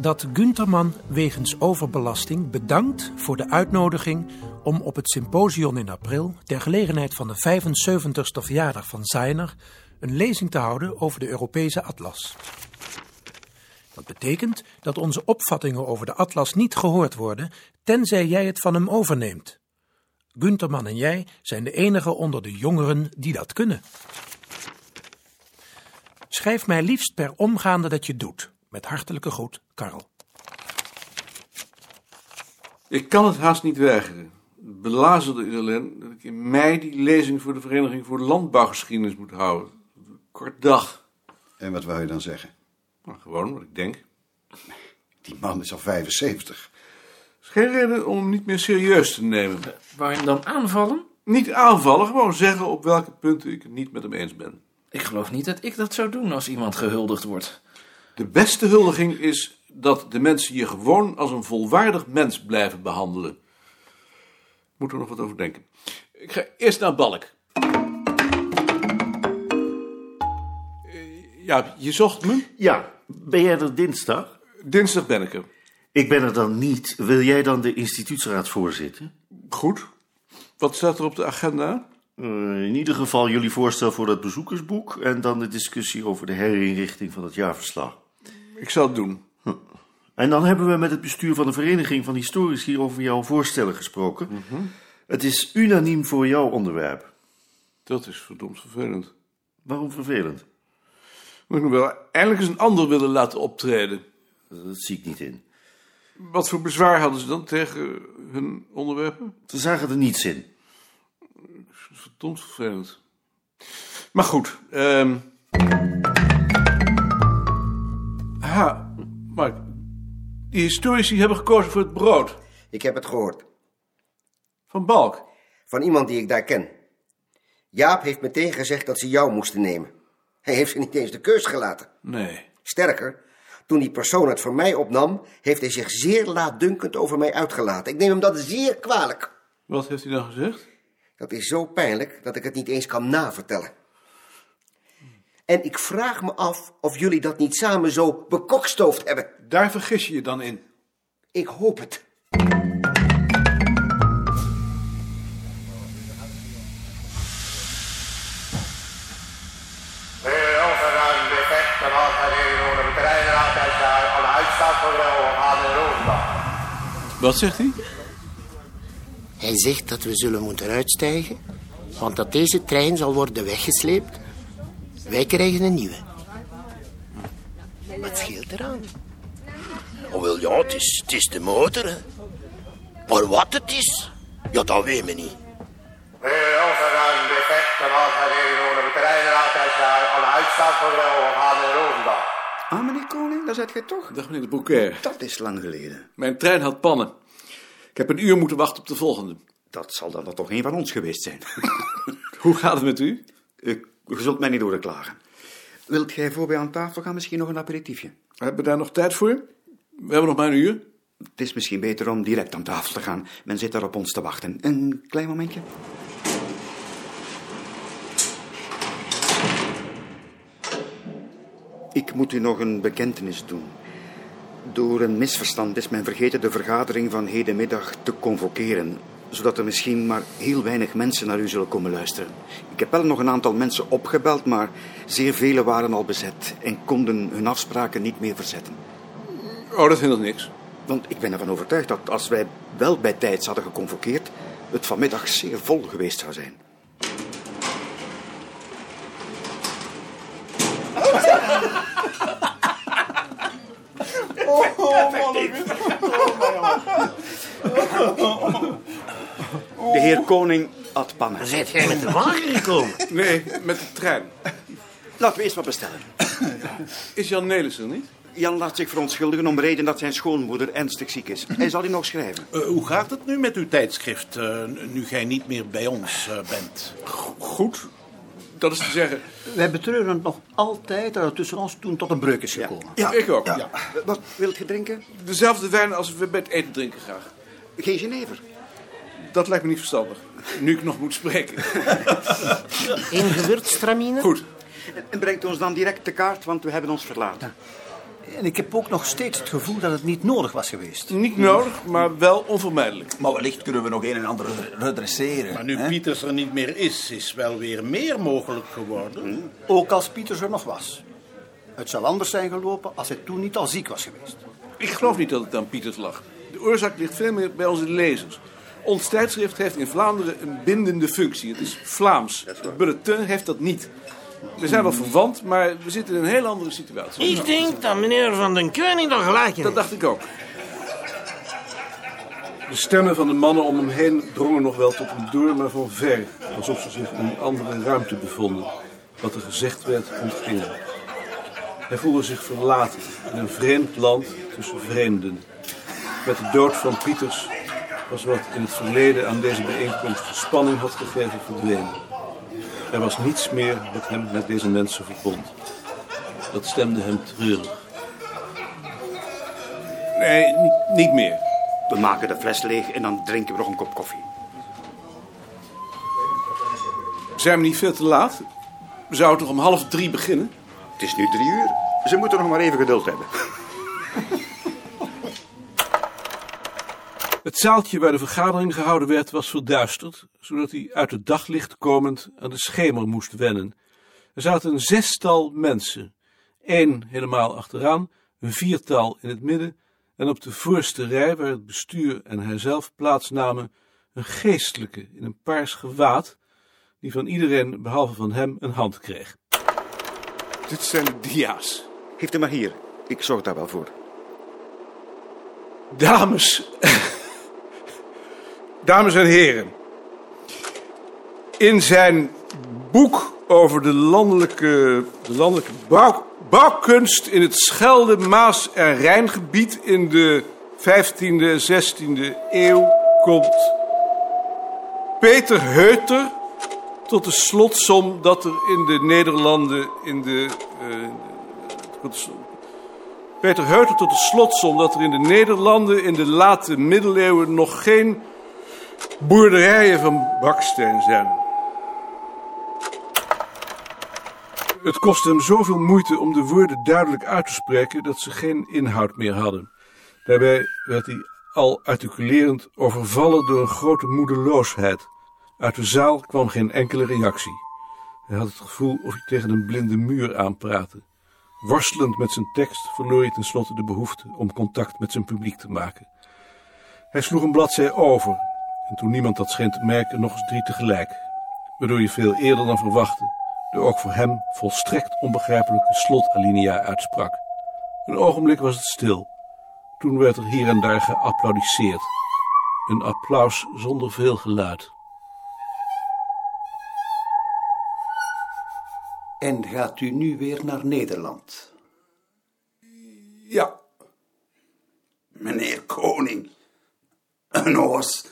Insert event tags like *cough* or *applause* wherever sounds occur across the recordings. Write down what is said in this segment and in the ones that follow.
dat Gunterman wegens overbelasting bedankt voor de uitnodiging om op het symposium in april, ter gelegenheid van de 75ste verjaardag van Zeiner, een lezing te houden over de Europese atlas. Dat betekent dat onze opvattingen over de atlas niet gehoord worden, tenzij jij het van hem overneemt. Gunterman en jij zijn de enigen onder de jongeren die dat kunnen. Schrijf mij liefst per omgaande dat je doet. Met hartelijke groet, Karel. Ik kan het haast niet weigeren. Het belazerde is alleen dat ik in mei die lezing voor de Vereniging voor Landbouwgeschiedenis moet houden. Kort dag. En wat wou je dan zeggen? Maar gewoon wat ik denk. Die man is al 75. is geen reden om hem niet meer serieus te nemen. Wou je hem dan aanvallen? Niet aanvallen, gewoon zeggen op welke punten ik het niet met hem eens ben. Ik geloof niet dat ik dat zou doen als iemand gehuldigd wordt. De beste huldiging is dat de mensen je gewoon als een volwaardig mens blijven behandelen. Moeten we nog wat over denken. Ik ga eerst naar Balk. Eh, Ja, je zocht me? Ja, ben jij er dinsdag? Dinsdag ben ik er. Ik ben er dan niet. Wil jij dan de instituutsraad voorzitten? Goed. Wat staat er op de agenda? Eh, in ieder geval jullie voorstel voor dat bezoekersboek en dan de discussie over de herinrichting van het jaarverslag. Ik zal het doen. En dan hebben we met het bestuur van de Vereniging van Historici over jouw voorstellen gesproken. Het is unaniem voor jouw onderwerp. Dat is verdomd vervelend. Waarom vervelend? Moet ik wel eindelijk eens een ander willen laten optreden. Dat zie ik niet in. Wat voor bezwaar hadden ze dan tegen hun onderwerpen? Ze zagen er niets in. Verdomd vervelend. Maar goed. ehm Ha, Mark. Die historici hebben gekozen voor het brood. Ik heb het gehoord. Van Balk. Van iemand die ik daar ken. Jaap heeft meteen gezegd dat ze jou moesten nemen. Hij heeft ze niet eens de keus gelaten. Nee. Sterker, toen die persoon het voor mij opnam, heeft hij zich zeer laatdunkend over mij uitgelaten. Ik neem hem dat zeer kwalijk. Wat heeft hij dan gezegd? Dat is zo pijnlijk dat ik het niet eens kan navertellen. En ik vraag me af of jullie dat niet samen zo bekokstoofd hebben. Daar vergis je je dan in. Ik hoop het. Wat zegt hij? Hij zegt dat we zullen moeten uitstijgen, want dat deze trein zal worden weggesleept. Wij krijgen een nieuwe. Wat scheelt eraan? Oh, wel ja, het is, het is de motor, hè. Maar wat het is, ja, dat weet men niet. Ah, meneer Koning, daar zit gij toch? Dag meneer de Bouquet. Dat is lang geleden. Mijn trein had pannen. Ik heb een uur moeten wachten op de volgende. Dat zal dan toch een van ons geweest zijn. *laughs* Hoe gaat het met u? U, u zult mij niet horen klagen. Wilt gij voor wij aan tafel gaan misschien nog een aperitiefje? Hebben we daar nog tijd voor? We hebben nog maar een uur. Het is misschien beter om direct aan tafel te gaan. Men zit daar op ons te wachten. Een klein momentje. Ik moet u nog een bekentenis doen. Door een misverstand is men vergeten de vergadering van hedenmiddag te convoceren, zodat er misschien maar heel weinig mensen naar u zullen komen luisteren. Ik heb wel nog een aantal mensen opgebeld, maar zeer vele waren al bezet en konden hun afspraken niet meer verzetten. Oh, dat hindert niks. Want ik ben ervan overtuigd dat als wij wel bij tijds hadden geconvokeerd, het vanmiddag zeer vol geweest zou zijn. De heer Koning at pannen. Zijt jij met de wagen gekomen? Nee, met de trein. Laten we eerst wat bestellen. Is Jan Nelis er niet? Jan laat zich verontschuldigen om reden dat zijn schoonmoeder ernstig ziek is. Hij zal u nog schrijven. Eh, hoe gaat het nu met uw tijdschrift, eh, nu gij niet meer bij ons eh, bent? Goed. Dat is te zeggen. Wij betreuren nog altijd dat het tussen ons toen tot een breuk is gekomen. Ja, ik ook. Ja. Wat wilt je drinken? Dezelfde wijn als we bij het eten drinken graag. Geen Genever. Dat lijkt me niet verstandig. Nu ik nog moet spreken. *laughs* Een gewürztraminer? Goed. En brengt ons dan direct de kaart, want we hebben ons verlaten. En ik heb ook nog steeds het gevoel dat het niet nodig was geweest. Niet nodig, maar wel onvermijdelijk. Maar wellicht kunnen we nog een en ander redresseren. Maar nu hè? Pieters er niet meer is, is wel weer meer mogelijk geworden. Ook als Pieters er nog was. Het zou anders zijn gelopen als hij toen niet al ziek was geweest. Ik geloof niet dat het aan Pieters lag. De oorzaak ligt veel meer bij onze lezers. Ons tijdschrift heeft in Vlaanderen een bindende functie. Het is Vlaams. Het bulletin heeft dat niet. We zijn wel verwant, maar we zitten in een heel andere situatie. Ik denk dat meneer Van den Koning nog gelijk heeft. Dat dacht ik ook. De stemmen van de mannen om hem heen drongen nog wel tot hem door, maar van ver. Alsof ze zich in een andere ruimte bevonden. Wat er gezegd werd, ontging hem. Hij voelde zich verlaten in een vreemd land tussen vreemden. Met de dood van Pieters was wat in het verleden aan deze bijeenkomst spanning had gegeven verdwenen. Er was niets meer wat hem met deze mensen verbond. Dat stemde hem treurig. Nee, niet, niet meer. We maken de fles leeg en dan drinken we nog een kop koffie. Zijn we niet veel te laat? We zouden toch om half drie beginnen? Het is nu drie uur. Ze moeten nog maar even geduld hebben. *laughs* Het zaaltje waar de vergadering gehouden werd was verduisterd, zodat hij uit het daglicht komend aan de schemer moest wennen. Er zaten een zestal mensen, één helemaal achteraan, een viertal in het midden en op de voorste rij, waar het bestuur en hijzelf plaatsnamen, een geestelijke in een paars gewaad, die van iedereen behalve van hem een hand kreeg. Dit zijn de dia's. Geef hem maar hier. Ik zorg daar wel voor. Dames. Dames en heren. In zijn boek over de landelijke, de landelijke bouw, bouwkunst in het Schelde, Maas en Rijngebied in de 15e en 16e eeuw komt Peter Heuter tot de slotsom dat er in de Nederlanden in de. eh, Peter Heuter tot de slotsom dat er in de Nederlanden in de late middeleeuwen nog geen boerderijen van baksteen zijn. Het kostte hem zoveel moeite om de woorden duidelijk uit te spreken dat ze geen inhoud meer hadden. Daarbij werd hij al articulerend overvallen door een grote moedeloosheid. Uit de zaal kwam geen enkele reactie. Hij had het gevoel of hij tegen een blinde muur aanpraatte. Worstelend met zijn tekst verloor hij tenslotte de behoefte om contact met zijn publiek te maken. Hij sloeg een bladzij over en toen niemand dat scheen te merken nog eens drie tegelijk, waardoor je veel eerder dan verwachtte de ook voor hem volstrekt onbegrijpelijke slotalinea uitsprak. Een ogenblik was het stil. Toen werd er hier en daar geapplaudisseerd. Een applaus zonder veel geluid. En gaat u nu weer naar Nederland? Ja, Meneer Koning, een huis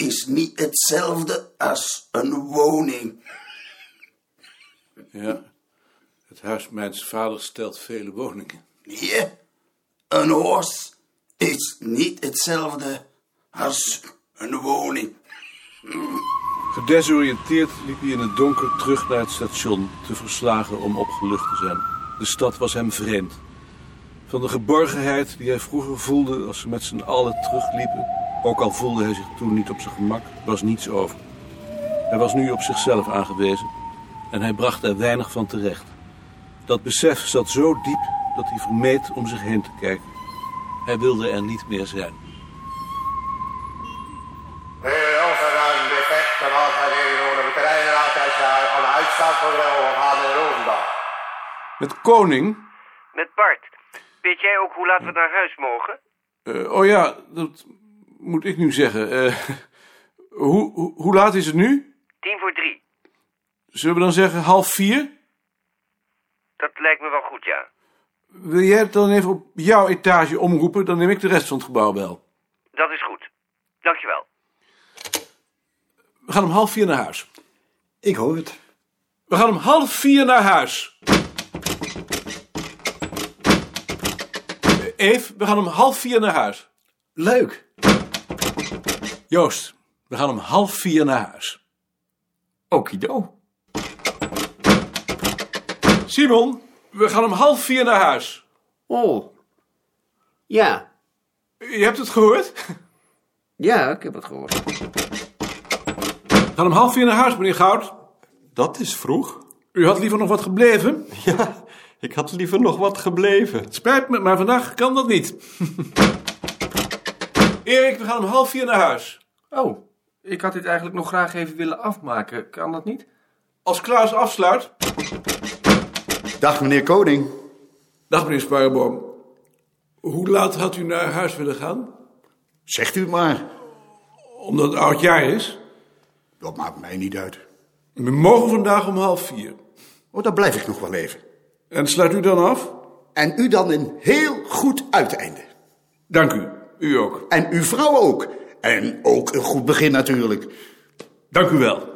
is niet hetzelfde als een woning. ja. Het huis mijns vaders stelt vele woningen. Nee, een huis is niet hetzelfde als een woning. Gedesoriënteerd liep hij in het donker terug naar het station, te verslagen om opgelucht te zijn. De stad was hem vreemd. Van de geborgenheid die hij vroeger voelde als ze met z'n allen terugliepen, ook al voelde hij zich toen niet op zijn gemak, was niets over. Hij was nu op zichzelf aangewezen en hij bracht er weinig van terecht. Dat besef zat zo diep dat hij vermeed om zich heen te kijken. Hij wilde er niet meer zijn. Met koning Met Bart. Weet jij ook hoe laat we naar huis mogen? Eh, oh ja, dat moet ik nu zeggen. Eh, hoe, hoe, hoe laat is het nu? Tien voor drie. Zullen we dan zeggen half vier? Dat lijkt me wel goed, ja. Wil jij het dan even op jouw etage omroepen? Dan neem ik de rest van het gebouw wel. Dat is goed. Dankjewel. We gaan om half vier naar huis. Ik hoor het. We gaan om half vier naar huis. Eh, Eve, we gaan om half vier naar huis. Leuk. Joost, we gaan om half vier naar huis. Okido. Simon, we gaan om half vier naar huis. Oh, Ja. Je hebt het gehoord? Ja, ik heb het gehoord. We gaan om half vier naar huis, meneer Goud. Dat is vroeg. U had liever nog wat gebleven? *laughs* Ja, ik had liever nog wat gebleven. Het spijt me, maar vandaag kan dat niet. *laughs* Erik, we gaan om half vier naar huis. Oh, ik had dit eigenlijk nog graag even willen afmaken. Kan dat niet? Als Klaas afsluit... Dag meneer Koning. Dag meneer Sparreboom. Hoe laat had u naar huis willen gaan? Zegt u het maar. Omdat het oudjaar is? Dat maakt mij niet uit. We mogen vandaag om half vier. Oh, dan blijf ik nog wel even. En sluit u dan af? En u dan een heel goed uiteinde. Dank u. U ook. En uw vrouw ook. En ook een goed begin natuurlijk. Dank u wel.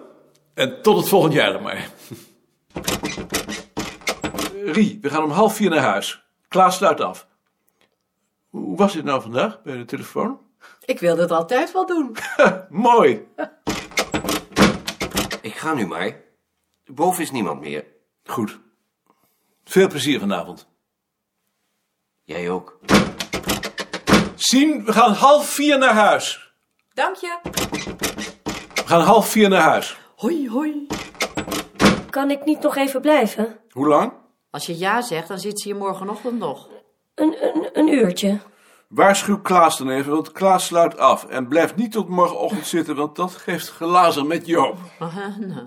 En tot het volgend jaar dan maar. Rie, we gaan om half vier naar huis. Klaas sluit af. Hoe was dit nou vandaag bij de telefoon? Ik wilde het altijd wel doen. *laughs* Mooi. Ik ga nu maar. Boven is niemand meer. Goed. Veel plezier vanavond. Jij ook. Sien, we gaan half vier naar huis. Dank je. We gaan half vier naar huis. Hoi, hoi. Kan ik niet nog even blijven? Hoe lang? Als je ja zegt, dan zit ze hier morgenochtend nog. Een, een, een uurtje. Waarschuw Klaas dan even, want Klaas sluit af. En blijf niet tot morgenochtend zitten, want dat geeft glazen met Joop. Aha, nou.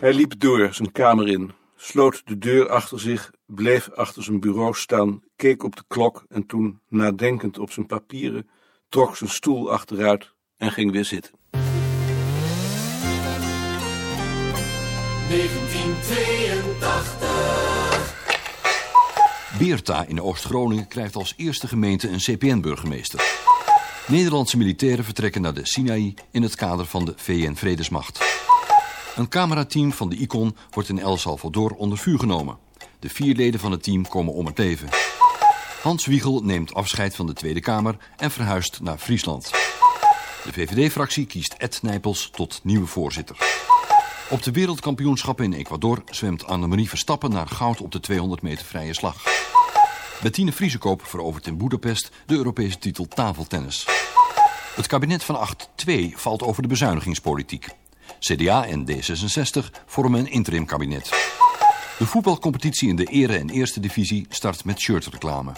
Hij liep door zijn kamer in, sloot de deur achter zich, bleef achter zijn bureau staan, keek op de klok en toen, nadenkend op zijn papieren, trok zijn stoel achteruit en ging weer zitten. 1982. Beerta in Oost-Groningen krijgt als eerste gemeente een CPN-burgemeester. Nederlandse militairen vertrekken naar de Sinaï in het kader van de VN-vredesmacht. Een camerateam van de ICON wordt in El Salvador onder vuur genomen. De vier leden van het team komen om het leven. Hans Wiegel neemt afscheid van de Tweede Kamer en verhuist naar Friesland. De VVD-fractie kiest Ed Nijpels tot nieuwe voorzitter. Op de wereldkampioenschappen in Ecuador zwemt Annemarie Verstappen naar goud op de 200 meter vrije slag. Bettine Vriesekoop verovert in Boedapest de Europese titel tafeltennis. Het kabinet van 8-2 valt over de bezuinigingspolitiek. CDA en D66 vormen een interimkabinet. De voetbalcompetitie in de Ere en Eerste Divisie start met shirtreclame.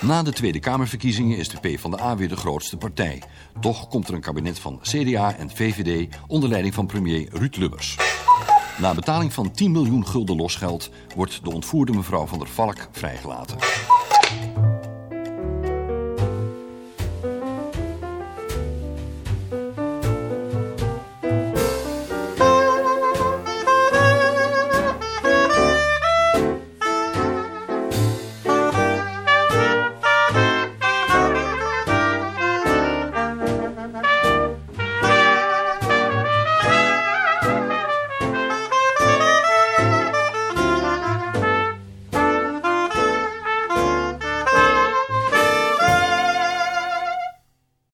Na de Tweede Kamerverkiezingen is de PvdA weer de grootste partij. Toch komt er een kabinet van CDA en VVD onder leiding van premier Ruud Lubbers. Na betaling van 10 miljoen gulden losgeld wordt de ontvoerde mevrouw van der Valk vrijgelaten.